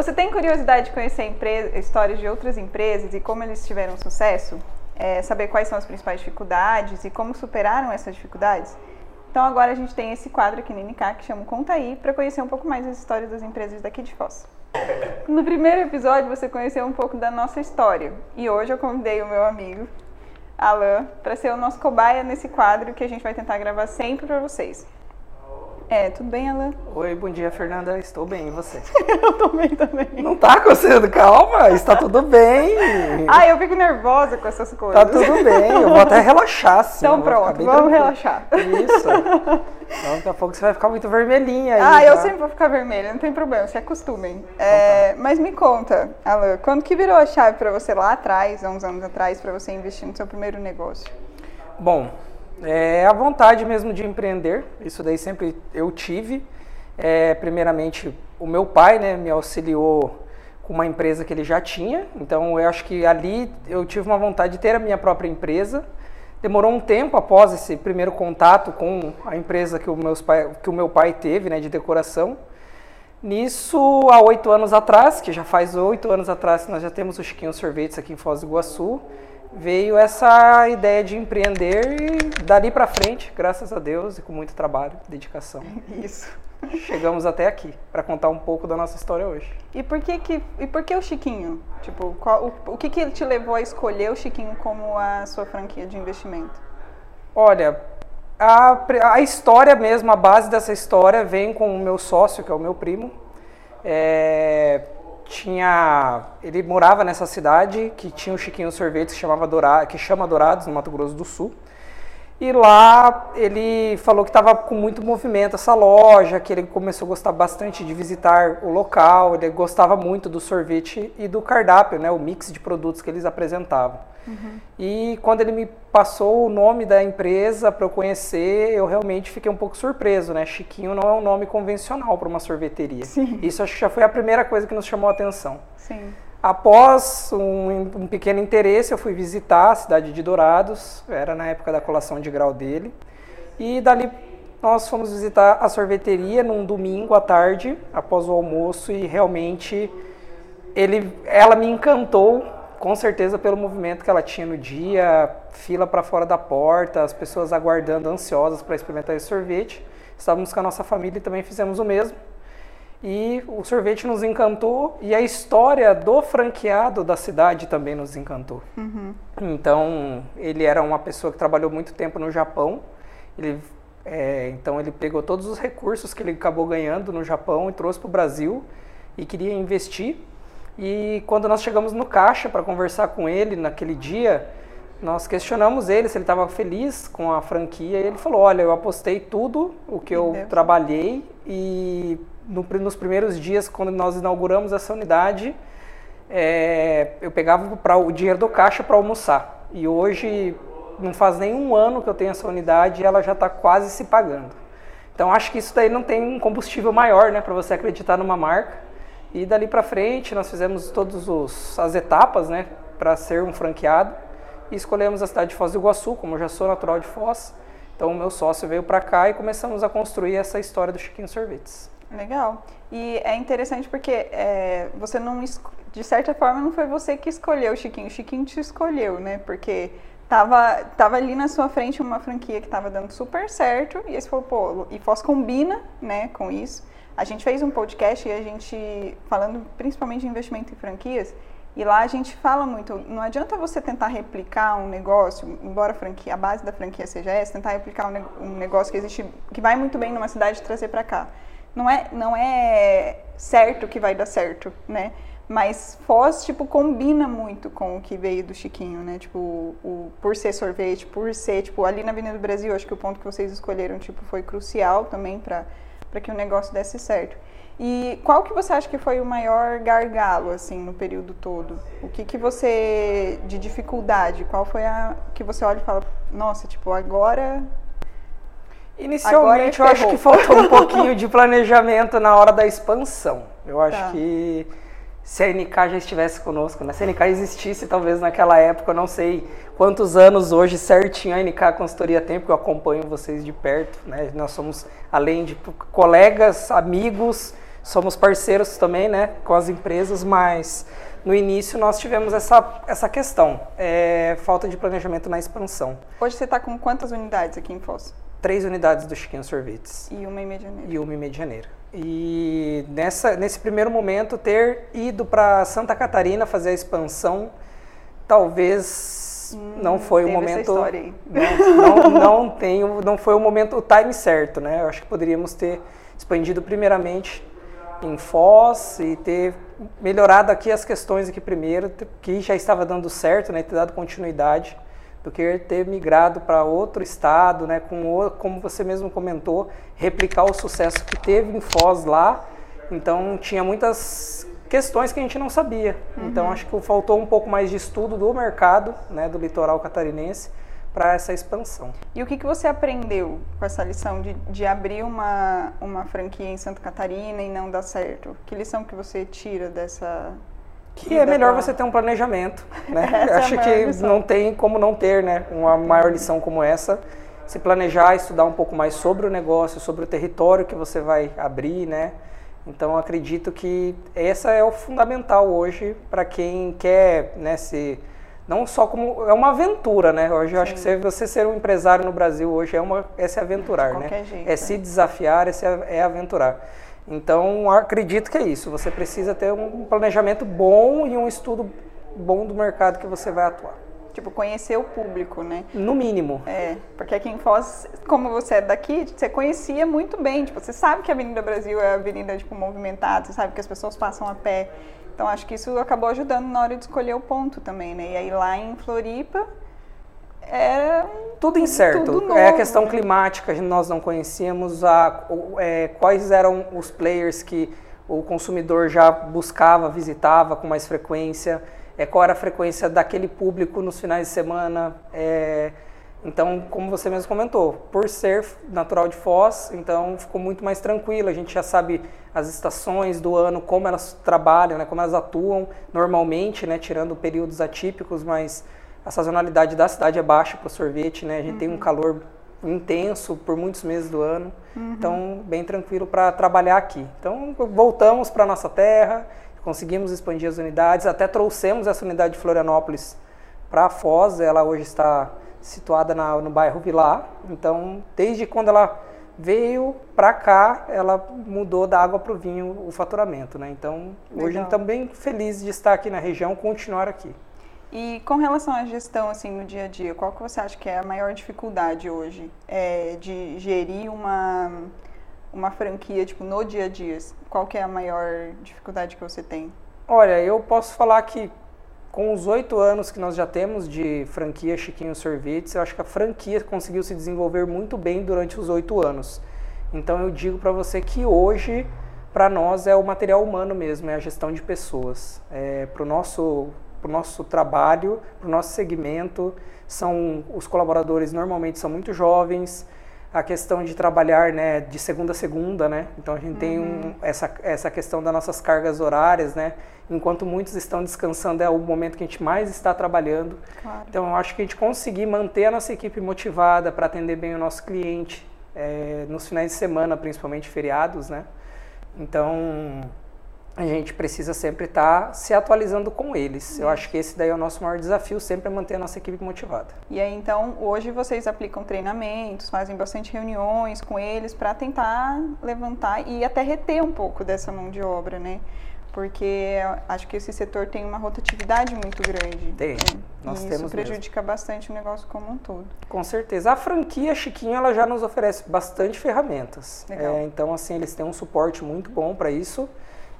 Você tem curiosidade de conhecer empresa, histórias de outras empresas e como eles tiveram sucesso? É, saber quais são as principais dificuldades e como superaram essas dificuldades? Então agora a gente tem esse quadro aqui no NK que chama Conta Aí para conhecer um pouco mais as histórias das empresas daqui de Foz. No primeiro episódio você conheceu um pouco da nossa história e hoje eu convidei o meu amigo Alan para ser o nosso cobaia nesse quadro que a gente vai tentar gravar sempre para vocês. É, tudo bem, Alan? Oi, bom dia, Fernanda. Estou bem, e você? eu tô bem também. Não tá coçando, calma, está tudo bem. ah, eu fico nervosa com essas coisas. Tá tudo bem, eu vou até relaxar, sim. Então pronto, vamos tranquilo. relaxar. Isso. Então, daqui a pouco você vai ficar muito vermelhinha aí. Ah, tá? eu sempre vou ficar vermelha, não tem problema, se acostumem. É, então tá. mas me conta, Alan, quando que virou a chave para você lá atrás, há uns anos atrás, para você investir no seu primeiro negócio? Bom, é a vontade mesmo de empreender, isso daí sempre eu tive. É, primeiramente, o meu pai né, me auxiliou com uma empresa que ele já tinha, então eu acho que ali eu tive uma vontade de ter a minha própria empresa. Demorou um tempo após esse primeiro contato com a empresa que o, meus pai, que o meu pai teve né, de decoração. Nisso, há oito anos atrás, que já faz oito anos atrás, nós já temos o Chiquinho Sorvetes aqui em Foz do Iguaçu veio essa ideia de empreender e dali para frente, graças a Deus e com muito trabalho, dedicação. Isso. Chegamos até aqui para contar um pouco da nossa história hoje. E por que que e por que o Chiquinho? Tipo, qual, o, o que que te levou a escolher o Chiquinho como a sua franquia de investimento? Olha, a, a história mesmo, a base dessa história vem com o meu sócio, que é o meu primo. É, tinha ele morava nessa cidade que tinha um Chiquinho Sorvete que chamava Dourado, que chama Dourados no Mato Grosso do Sul. E lá ele falou que estava com muito movimento essa loja, que ele começou a gostar bastante de visitar o local, ele gostava muito do sorvete e do cardápio, né, o mix de produtos que eles apresentavam. Uhum. E quando ele me passou o nome da empresa para eu conhecer, eu realmente fiquei um pouco surpreso, né? Chiquinho não é um nome convencional para uma sorveteria. Sim. Isso acho que já foi a primeira coisa que nos chamou a atenção. Sim. Após um, um, pequeno interesse, eu fui visitar a cidade de Dourados, era na época da colação de grau dele, e dali nós fomos visitar a sorveteria num domingo à tarde, após o almoço, e realmente ele, ela me encantou, com certeza pelo movimento que ela tinha no dia, fila para fora da porta, as pessoas aguardando ansiosas para experimentar esse sorvete. Estávamos com a nossa família e também fizemos o mesmo e o sorvete nos encantou e a história do franqueado da cidade também nos encantou. Uhum. Então ele era uma pessoa que trabalhou muito tempo no Japão. Ele, é, então ele pegou todos os recursos que ele acabou ganhando no Japão e trouxe para o Brasil e queria investir. E quando nós chegamos no caixa para conversar com ele naquele dia, nós questionamos ele se ele estava feliz com a franquia. E ele falou: Olha, eu apostei tudo o que eu trabalhei e no, nos primeiros dias, quando nós inauguramos essa unidade, é, eu pegava pra, o dinheiro do caixa para almoçar. E hoje não faz nem um ano que eu tenho essa unidade e ela já está quase se pagando. Então acho que isso daí não tem um combustível maior, né, para você acreditar numa marca. E dali para frente nós fizemos todas as etapas, né, para ser um franqueado e escolhemos a cidade de Foz do Iguaçu, como eu já sou natural de Foz. Então o meu sócio veio para cá e começamos a construir essa história do Chiquinho Sorvetes. Legal. E é interessante porque é, você não, de certa forma, não foi você que escolheu o Chiquinho, o Chiquinho te escolheu, né? Porque tava, tava ali na sua frente uma franquia que estava dando super certo e esse falou, pô, e Foz combina, né, com isso. A gente fez um podcast e a gente, falando principalmente de investimento em franquias, e lá a gente fala muito, não adianta você tentar replicar um negócio, embora a, franquia, a base da franquia seja essa, tentar replicar um, negócio que existe, que vai muito bem numa cidade e trazer para cá não é, não é certo que vai dar certo, né? Mas Foz, tipo, combina muito com o que veio do Chiquinho, né? Tipo, o, por ser sorvete, por ser, tipo, ali na Avenida do Brasil, acho que o ponto que vocês escolheram, tipo, foi crucial também para que o negócio desse certo. E qual que você acha que foi o maior gargalo, assim, no período todo? O que que você, de dificuldade, qual foi a que você olha e fala, nossa, tipo, agora Inicialmente, eu acho que faltou um pouquinho de planejamento na hora da expansão. Eu acho tá. que se a NK já estivesse conosco, né? se a NK existisse talvez naquela época, eu não sei quantos anos hoje certinho a NK Consultoria tem, porque eu acompanho vocês de perto. Né? Nós somos, além de colegas, amigos, somos parceiros também, né, com as empresas, mas no início nós tivemos essa, essa questão, é, falta de planejamento na expansão. Hoje você está com quantas unidades aqui em Foz? Três unidades do Chiquinho Sorvetes. E uma em Medianeira. E uma em Medianeira. E nessa, nesse primeiro momento, ter ido para Santa Catarina fazer a expansão, talvez hum, não foi o momento. Não, não, não, tenho, não foi o momento, o time certo, né? Eu acho que poderíamos ter expandido primeiramente em Foz e ter melhorado aqui as questões aqui primeiro, que já estava dando certo, né, ter dado continuidade, do que ter migrado para outro estado, né, com como você mesmo comentou, replicar o sucesso que teve em Foz lá. Então tinha muitas questões que a gente não sabia. Então, uhum. Então acho que faltou um pouco mais de estudo do mercado, né, do litoral catarinense para essa expansão. E o que, que você aprendeu com essa lição de, de abrir uma, uma franquia em Santa Catarina e não dar certo? Que lição que você tira dessa... Que é melhor você ter um planejamento, né? É Acho que lição. não tem como não ter, né? Uma maior lição como essa. Se planejar, estudar um pouco mais sobre o negócio, sobre o território que você vai abrir, né? Então acredito que essa é o fundamental hoje para quem quer né, se não só como é uma aventura, né? Hoje eu acho que você ser um empresário no Brasil hoje é uma é se aventurar, né? Jeito, é se né? desafiar, é, se, é aventurar. Então acredito que é isso. Você precisa ter um planejamento bom e um estudo bom do mercado que você vai atuar. Tipo, conhecer o público, né? No mínimo. É, porque aqui em Foz, como você é daqui, você conhecia muito bem. Tipo, você sabe que a Avenida Brasil é a avenida, tipo, movimentada, você sabe que as pessoas passam a pé. Então acho que isso acabou ajudando na hora de escolher o ponto também, né? E aí lá em Floripa é tudo incerto. Tudo é a questão climática, nós não conhecíamos a, é, quais eram os players que o consumidor já buscava, visitava com mais frequência, é, qual era a frequência daquele público nos finais de semana. É, então, como você mesmo comentou, por ser natural de Foz, então ficou muito mais tranquilo. A gente já sabe as estações do ano, como elas trabalham, né, como elas atuam normalmente, né, tirando períodos atípicos, mas a sazonalidade da cidade é baixa para o sorvete, né? A gente uhum. tem um uhum. calor intenso por muitos meses do ano, uhum. então bem tranquilo para trabalhar aqui. Então voltamos para nossa terra, conseguimos expandir as unidades, até trouxemos essa unidade de Florianópolis para Foz, ela hoje está situada na, no bairro Vilar. Então, desde quando ela veio para cá, ela mudou da água para o vinho o faturamento, né? Então, Legal. hoje estamos bem felizes de estar aqui na região, continuar aqui. E com relação à gestão, assim, no dia a dia, qual que você acha que é a maior dificuldade hoje é, de gerir uma, uma franquia, tipo, no dia a dia? Qual que é a maior dificuldade que você tem? Olha, eu posso falar que com os oito anos que nós já temos de franquia Chiquinho Sorvetes, eu acho que a franquia conseguiu se desenvolver muito bem durante os oito anos. Então eu digo para você que hoje, para nós, é o material humano mesmo, é a gestão de pessoas. É, para o nosso, pro nosso trabalho, para o nosso segmento, são os colaboradores normalmente são muito jovens, a questão de trabalhar né, de segunda a segunda, né? Então a gente uhum. tem um, uhum. essa, essa questão das nossas cargas horárias, né? Enquanto muitos estão descansando, é o momento que a gente mais está trabalhando. Claro. Então eu acho que a gente conseguir manter a nossa equipe motivada para atender bem o nosso cliente, é, nos finais de semana, principalmente feriados, né? Então a gente precisa sempre estar tá se atualizando com eles. Eu acho que esse daí é o nosso maior desafio, sempre é manter a nossa equipe motivada. E aí, então, hoje vocês aplicam treinamentos, fazem bastante reuniões com eles para tentar levantar e até reter um pouco dessa mão de obra, né? Porque acho que esse setor tem uma rotatividade muito grande. Tem. Né? Nós e temos isso prejudica mesmo. bastante o negócio como um todo. Com certeza. A franquia Chiquinho ela já nos oferece bastante ferramentas. É, então, assim, eles têm um suporte muito bom para isso.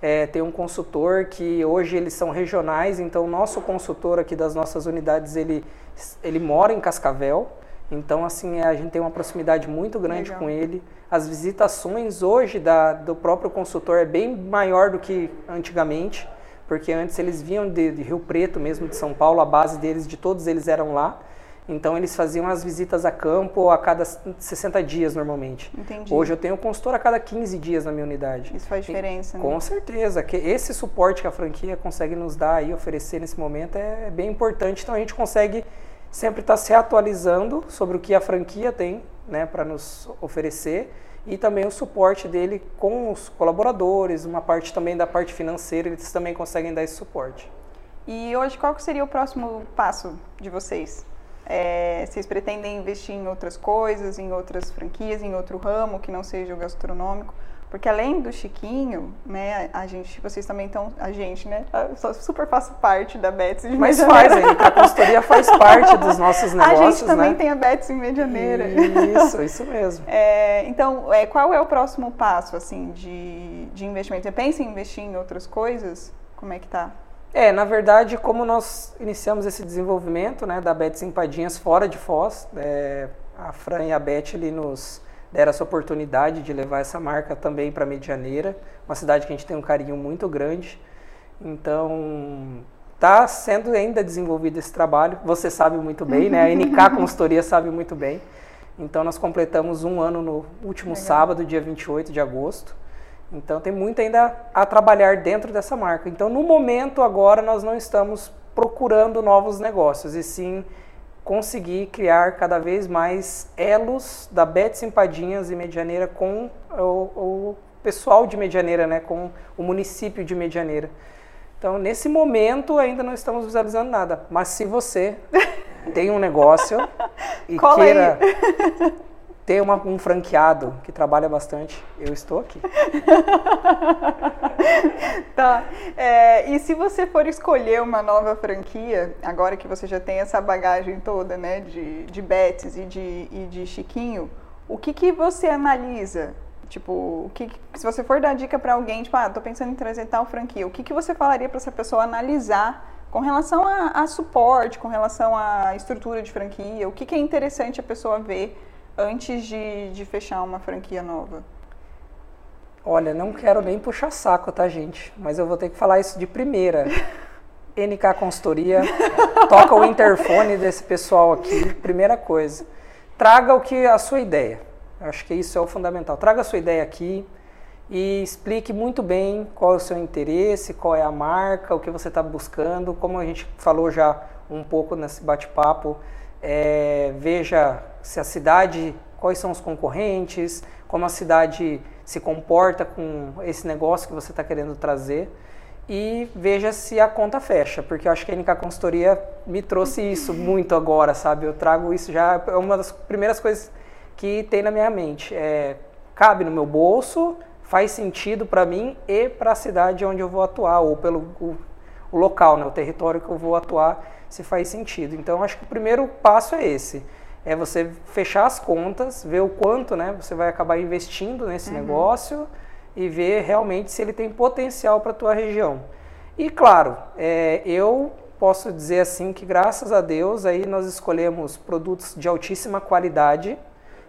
É, tem um consultor que hoje eles são regionais, então o nosso consultor aqui das nossas unidades, ele, ele mora em Cascavel, então assim a gente tem uma proximidade muito grande Legal. com ele. As visitações hoje da, do próprio consultor é bem maior do que antigamente, porque antes eles vinham de, de Rio Preto mesmo, de São Paulo, a base deles, de todos eles eram lá. Então eles faziam as visitas a campo a cada 60 dias normalmente. Entendi. Hoje eu tenho consultor a cada 15 dias na minha unidade. Isso faz diferença, e, né? Com certeza. que Esse suporte que a franquia consegue nos dar e oferecer nesse momento é bem importante. Então a gente consegue sempre estar se atualizando sobre o que a franquia tem né, para nos oferecer e também o suporte dele com os colaboradores, uma parte também da parte financeira, eles também conseguem dar esse suporte. E hoje, qual seria o próximo passo de vocês? É, vocês pretendem investir em outras coisas, em outras franquias, em outro ramo que não seja o gastronômico? Porque além do Chiquinho, né, a gente, vocês também estão, a gente, né, eu super faço parte da Betsy de Mas faz, a, a consultoria faz parte dos nossos negócios, A gente também né? tem a Betsy em Medianeira. Isso, isso mesmo. É, então, é, qual é o próximo passo, assim, de, de investimento? Você pensa em investir em outras coisas? Como é que tá? É, na verdade, como nós iniciamos esse desenvolvimento, né, da Betsy Empadinhas fora de Foz, é, a Fran e a Beth ali nos deram essa oportunidade de levar essa marca também para Medianeira, uma cidade que a gente tem um carinho muito grande. Então, está sendo ainda desenvolvido esse trabalho. Você sabe muito bem, né? A NK Consultoria sabe muito bem. Então, nós completamos um ano no último Legal. sábado, dia 28 de agosto. Então, tem muito ainda a trabalhar dentro dessa marca. Então, no momento agora, nós não estamos procurando novos negócios, e sim conseguir criar cada vez mais elos da Bet Empadinhas e Medianeira com o, o, pessoal de Medianeira, né, com o município de Medianeira. Então, nesse momento, ainda não estamos visualizando nada. Mas se você tem um negócio e Cola queira ter uma, um franqueado que trabalha bastante, eu estou aqui. tá. É, e se você for escolher uma nova franquia, agora que você já tem essa bagagem toda, né, de, de Betis e de, e de Chiquinho, o que, que você analisa? Tipo, o que, se você for dar dica para alguém, tipo, ah, tô pensando em trazer tal franquia, o que, que você falaria para essa pessoa analisar com relação a, a, suporte, com relação à estrutura de franquia? O que, que é interessante a pessoa ver antes de, de fechar uma franquia nova? Olha, não quero nem puxar saco, tá, gente? Mas eu vou ter que falar isso de primeira. NK Consultoria, toca o interfone desse pessoal aqui, primeira coisa. Traga o que a sua ideia. Eu acho que isso é o fundamental. Traga a sua ideia aqui e explique muito bem qual é o seu interesse, qual é a marca, o que você está buscando. Como a gente falou já um pouco nesse bate-papo, é, veja se a cidade, quais são os concorrentes, como a cidade se comporta com esse negócio que você está querendo trazer e veja se a conta fecha, porque eu acho que a NK Consultoria me trouxe isso muito agora, sabe? Eu trago isso já, é uma das primeiras coisas que tem na minha mente. É, cabe no meu bolso, faz sentido para mim e para a cidade onde eu vou atuar, ou pelo o, o local, né, o território que eu vou atuar se faz sentido. Então, acho que o primeiro passo é esse. É você fechar as contas, ver o quanto né, você vai acabar investindo nesse uhum. negócio e ver realmente se ele tem potencial para a tua região. E claro, é, eu posso dizer assim que graças a Deus aí nós escolhemos produtos de altíssima qualidade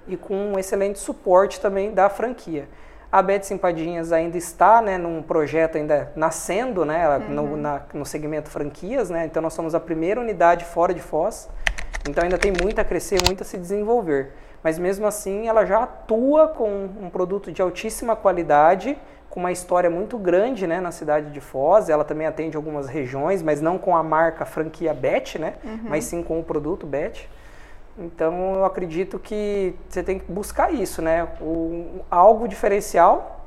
e com um excelente suporte também da franquia. A Beth Empadinhas ainda está né, num projeto ainda nascendo, né, uhum. no, na, no segmento franquias, né, então nós somos a primeira unidade fora de Foz, então ainda tem muito a crescer, muito a se desenvolver. Mas mesmo assim ela já atua com um produto de altíssima qualidade, com uma história muito grande né, na cidade de Foz, ela também atende algumas regiões, mas não com a marca franquia Bet, né, uhum. mas sim com o produto Bet. Então eu acredito que você tem que buscar isso, né? O, algo diferencial,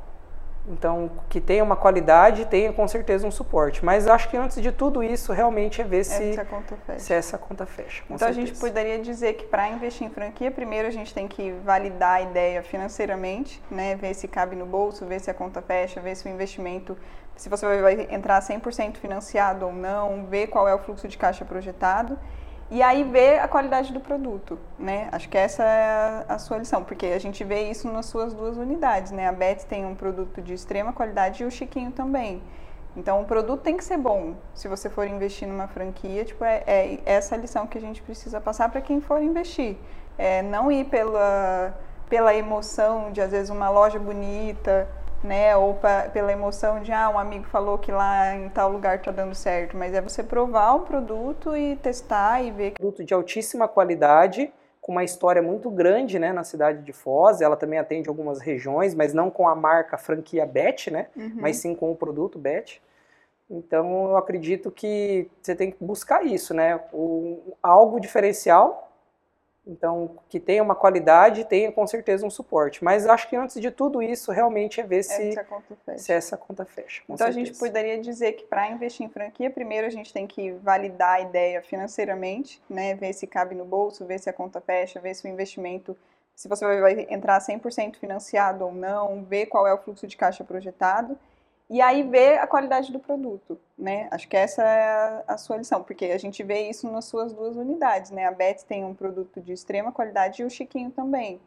então que tenha uma qualidade, tenha com certeza um suporte. Mas acho que antes de tudo isso, realmente é ver é se, essa conta fecha. Se essa conta fecha então certeza. a gente poderia dizer que para investir em franquia, primeiro a gente tem que validar a ideia financeiramente, né? Ver se cabe no bolso, ver se a conta fecha, ver se o investimento, se você vai entrar 100% financiado ou não, ver qual é o fluxo de caixa projetado e aí ver a qualidade do produto, né? Acho que essa é a, sua lição, porque a gente vê isso nas suas duas unidades, né? A Beth tem um produto de extrema qualidade e o Chiquinho também. Então o produto tem que ser bom. Se você for investir numa franquia, tipo, é, é essa lição que a gente precisa passar para quem for investir. É não ir pela, pela emoção de às vezes uma loja bonita, né? Ou pra, pela emoção de, ah, um amigo falou que lá em tal lugar tá dando certo. Mas é você provar o produto e testar e ver. Produto de altíssima qualidade, com uma história muito grande, né, na cidade de Foz. Ela também atende algumas regiões, mas não com a marca franquia Bet, né? Uhum. Mas sim com o produto Bet. Então eu acredito que você tem que buscar isso, né? O, algo diferencial Então, que tenha uma qualidade tenha com certeza um suporte. Mas acho que antes de tudo isso, realmente é ver se, essa conta fecha. se essa conta fecha. Então certeza. a gente poderia dizer que para investir em franquia, primeiro a gente tem que validar a ideia financeiramente, né? Ver se cabe no bolso, ver se a conta fecha, ver se o investimento, se você vai entrar 100% financiado ou não, ver qual é o fluxo de caixa projetado. E aí ver a qualidade do produto, né? Acho que essa é a sua lição, porque a gente vê isso nas suas duas unidades, né? A Bets tem um produto de extrema qualidade e o Chiquinho também.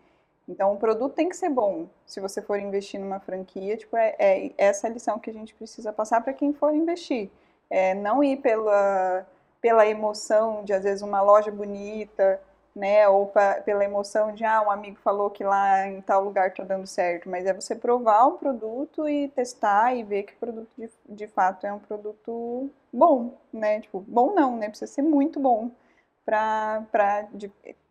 Então, o produto tem que ser bom. Se você for investir numa franquia, tipo, é, é essa a lição que a gente precisa passar para quem for investir. É não ir pela, pela emoção de, às vezes, uma loja bonita, né? Ou pra, pela emoção de, ah, um amigo falou que lá em tal lugar está dando certo. Mas é você provar o produto e testar e ver que o produto de, de fato é um produto bom, né? Tipo, bom não, né? Precisa ser muito bom para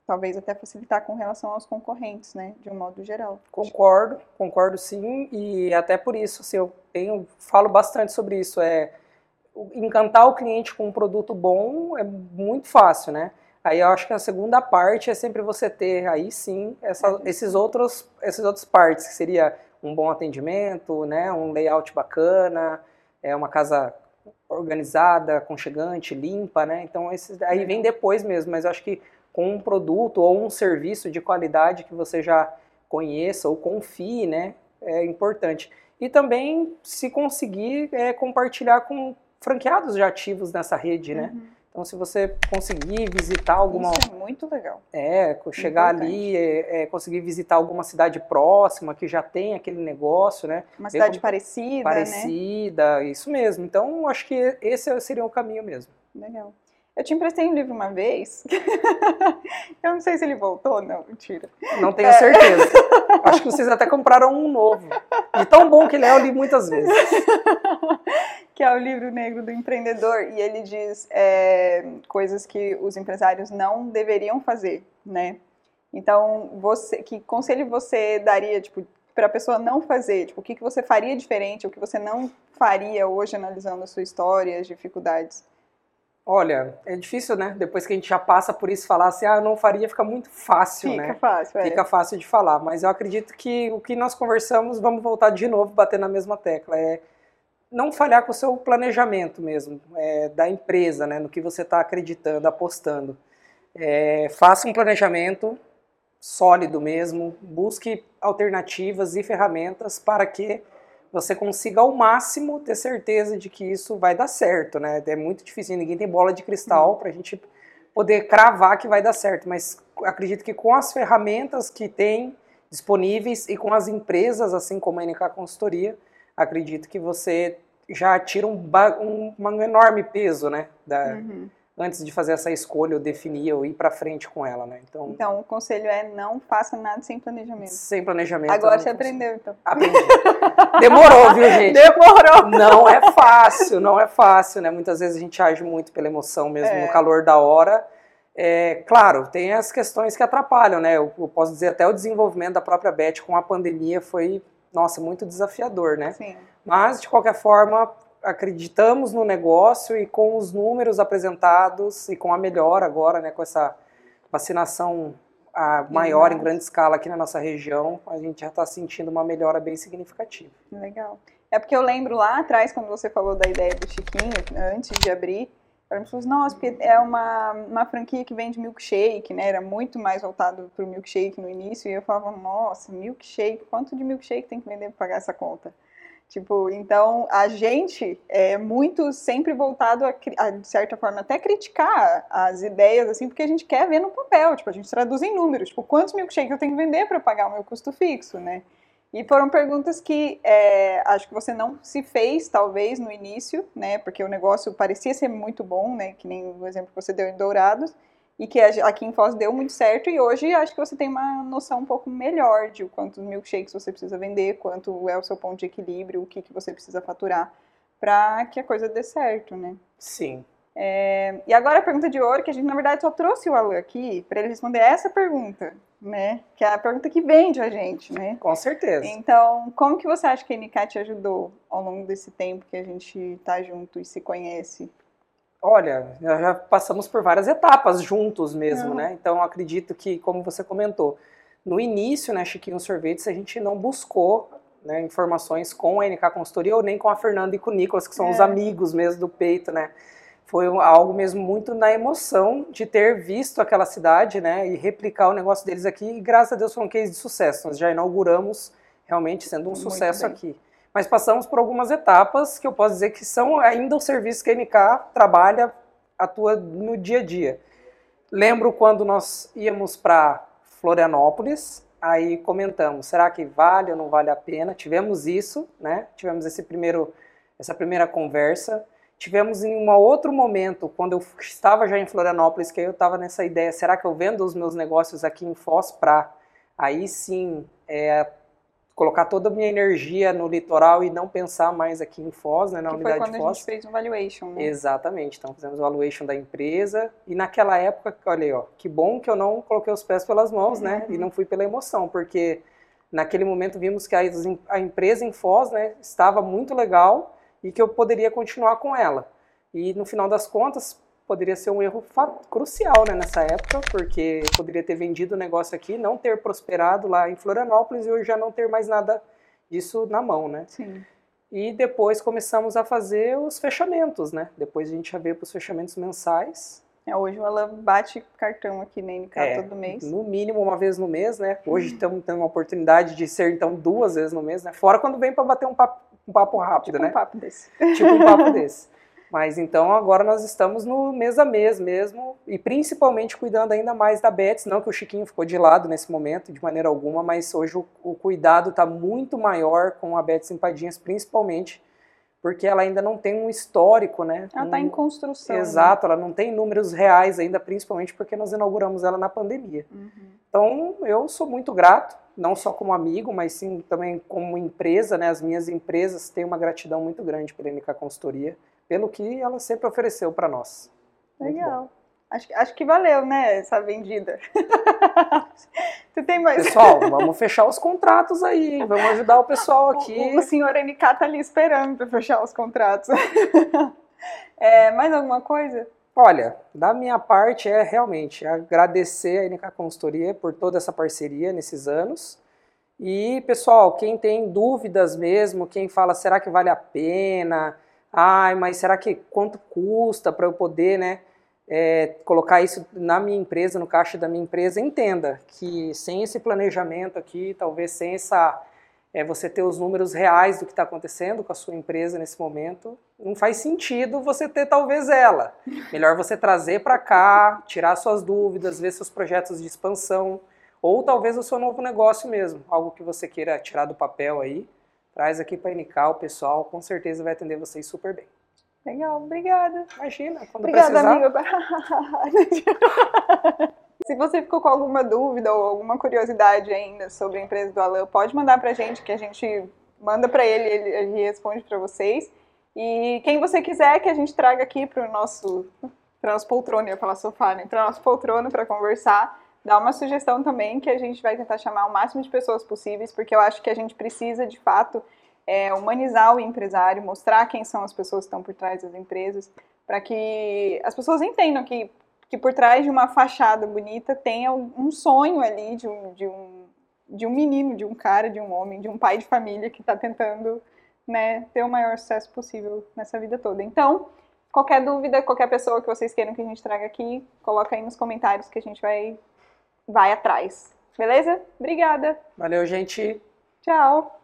talvez até facilitar com relação aos concorrentes, né, de um modo geral. Concordo, concordo sim, e até por isso, assim, eu tenho, falo bastante sobre isso, é encantar o cliente com um produto bom é muito fácil, né? Aí eu acho que a segunda parte é sempre você ter aí sim essa, esses outros esses outros partes que seria um bom atendimento, né, um layout bacana, é uma casa organizada, aconchegante, limpa, né? Então esses aí vem depois mesmo, mas eu acho que com um produto ou um serviço de qualidade que você já conheça ou confie, né, é importante. E também se conseguir é, compartilhar com franqueados já ativos nessa rede, né? Uhum. Então, se você conseguir visitar alguma. Isso é muito legal. É, chegar Importante. ali, é, é, conseguir visitar alguma cidade próxima que já tem aquele negócio, né? Uma cidade parecida. Parecida, né? isso mesmo. Então, acho que esse seria o caminho mesmo. Legal. Eu te emprestei um livro uma vez. eu não sei se ele voltou, não, mentira. Não tenho é. certeza. Acho que vocês até compraram um novo. De tão bom que ele é, eu li muitas vezes. que é o livro negro do empreendedor. E ele diz é, coisas que os empresários não deveriam fazer, né? Então, você, que conselho você daria, tipo, para a pessoa não fazer? Tipo, o que, que você faria diferente, o que você não faria hoje analisando a sua história, as dificuldades? Olha, é difícil, né? Depois que a gente já passa por isso, falar assim, ah, não faria, fica muito fácil, fica né? Fica fácil, é. Fica fácil de falar. Mas eu acredito que o que nós conversamos, vamos voltar de novo, bater na mesma tecla. É não falhar com o seu planejamento mesmo, é, da empresa, né? No que você está acreditando, apostando. É, faça um planejamento sólido mesmo, busque alternativas e ferramentas para que você consiga ao máximo ter certeza de que isso vai dar certo, né? É muito difícil, ninguém tem bola de cristal para a gente poder cravar que vai dar certo, mas acredito que com as ferramentas que tem disponíveis e com as empresas, assim como a NK Consultoria, acredito que você já tira um, um, um enorme peso, né? Da, uhum antes de fazer essa escolha, eu definir ou ir para frente com ela, né? Então, então, o conselho é não faça nada sem planejamento. Sem planejamento. Agora você aprendeu, então. Aprendi. Demorou, viu, gente? Demorou. Não é fácil, não é fácil, né? Muitas vezes a gente age muito pela emoção mesmo, é. no calor da hora. É, claro, tem as questões que atrapalham, né? Eu, eu posso dizer até o desenvolvimento da própria Beth com a pandemia foi, nossa, muito desafiador, né? Sim. Mas, de qualquer forma, acreditamos no negócio e com os números apresentados e com a melhora agora, né, com essa vacinação a maior em grande escala aqui na nossa região, a gente já está sentindo uma melhora bem significativa. Legal. É porque eu lembro lá atrás, quando você falou da ideia do Chiquinho, antes de abrir, a gente falou nossa, porque é uma, uma franquia que vende milkshake, né? Era muito mais voltado para o milkshake no início, e eu falava, nossa, milkshake, quanto de milkshake tem que vender para pagar essa conta? Tipo, então a gente é muito sempre voltado a, a, de certa forma, até criticar as ideias, assim, porque a gente quer ver no papel, tipo, a gente traduz em números, tipo, quantos milkshakes eu tenho que vender para pagar o meu custo fixo, né? E foram perguntas que é, acho que você não se fez, talvez, no início, né? Porque o negócio parecia ser muito bom, né? Que nem o exemplo que você deu em Dourados e que aqui em Foz deu muito certo e hoje acho que você tem uma noção um pouco melhor de quantos milkshakes você precisa vender, quanto é o seu ponto de equilíbrio, o que, que você precisa faturar para que a coisa dê certo, né? Sim. É, e agora a pergunta de ouro, que a gente na verdade só trouxe o Alan aqui para ele responder essa pergunta, né? Que é a pergunta que vende a gente, né? Com certeza. Então, como que você acha que a NK te ajudou ao longo desse tempo que a gente está junto e se conhece? Olha, já passamos por várias etapas juntos mesmo, não. né? Então acredito que, como você comentou, no início, né, Chiquinho Sorvetes, a gente não buscou né, informações com a NK Consultoria ou nem com a Fernanda e com o Nicolas, que são é. os amigos mesmo do peito, né? Foi algo mesmo muito na emoção de ter visto aquela cidade, né, e replicar o negócio deles aqui. E graças a Deus foi um case de sucesso. Nós já inauguramos realmente sendo um muito sucesso bem. aqui. Mas passamos por algumas etapas que eu posso dizer que são ainda os serviços que a NK trabalha, atua no dia a dia. Lembro quando nós íamos para Florianópolis, aí comentamos, será que vale ou não vale a pena? Tivemos isso, né? Tivemos esse primeiro, essa primeira conversa. Tivemos em um outro momento, quando eu estava já em Florianópolis, que eu estava nessa ideia, será que eu vendo os meus negócios aqui em Foz para aí sim é, colocar toda a minha energia no litoral e não pensar mais aqui em Foz, né, na que unidade foi quando de Foz. a gente fez um valuation, né? Exatamente, então fizemos o valuation da empresa e naquela época, olha aí, ó, que bom que eu não coloquei os pés pelas mãos, né, uhum. e não fui pela emoção, porque naquele momento vimos que a, a empresa em Foz, né, estava muito legal e que eu poderia continuar com ela. E no final das contas, poderia ser um erro crucial né, nessa época, porque poderia ter vendido o negócio aqui, não ter prosperado lá em Florianópolis e hoje já não ter mais nada disso na mão, né? Sim. E depois começamos a fazer os fechamentos, né? Depois a gente já veio para os fechamentos mensais. É, hoje o Alan bate cartão aqui na NK é, todo mês. No mínimo uma vez no mês, né? Hoje estamos tendo uma oportunidade de ser então duas vezes no mês, né? Fora quando vem para bater um papo, um papo rápido, tipo né? Um papo desse. Tipo um papo desse. Mas então agora nós estamos no mês a mês mesmo e principalmente cuidando ainda mais da Betis, não que o Chiquinho ficou de lado nesse momento de maneira alguma, mas hoje o, o cuidado está muito maior com a Betis Empadinhas, principalmente porque ela ainda não tem um histórico, né? Ela está um... em construção. Exato, né? ela não tem números reais ainda, principalmente porque nós inauguramos ela na pandemia. Uhum. Então eu sou muito grato, não só como amigo, mas sim também como empresa, né? As minhas empresas têm uma gratidão muito grande pela MK Consultoria pelo que ela sempre ofereceu para nós. Legal. Acho, acho que valeu, né, essa vendida. Você tem mais... Pessoal, vamos fechar os contratos aí, vamos ajudar o pessoal aqui. O, o senhor NK tá ali esperando para fechar os contratos. é, mais alguma coisa? Olha, da minha parte é realmente agradecer a NK Consultoria por toda essa parceria nesses anos. E, pessoal, quem tem dúvidas mesmo, quem fala, será que vale a pena? ai, mas será que quanto custa para eu poder, né, é, colocar isso na minha empresa, no caixa da minha empresa? Entenda que sem esse planejamento aqui, talvez sem essa é, você ter os números reais do que está acontecendo com a sua empresa nesse momento, não faz sentido você ter talvez ela. Melhor você trazer para cá, tirar suas dúvidas, ver seus projetos de expansão, ou talvez o seu novo negócio mesmo, algo que você queira tirar do papel aí Traz aqui para a o pessoal com certeza vai atender vocês super bem. Legal, obrigada. Imagina, quando obrigada, precisar. amigo. Se você ficou com alguma dúvida ou alguma curiosidade ainda sobre a empresa do Alan, pode mandar para a gente, que a gente manda para ele, ele, ele responde para vocês. E quem você quiser que a gente traga aqui para o nosso, para nosso poltrona, ia falar sofá, né? Para nosso poltrona para conversar, dá uma sugestão também que a gente vai tentar chamar o máximo de pessoas possíveis, porque eu acho que a gente precisa, de fato, é, humanizar o empresário, mostrar quem são as pessoas que estão por trás das empresas, para que as pessoas entendam que, que por trás de uma fachada bonita tem um sonho ali de um, de, um, de um menino, de um cara, de um homem, de um pai de família que está tentando né, ter o maior sucesso possível nessa vida toda. Então, qualquer dúvida, qualquer pessoa que vocês queiram que a gente traga aqui, coloca aí nos comentários que a gente vai vai atrás. Beleza? Obrigada. Valeu, gente. Tchau.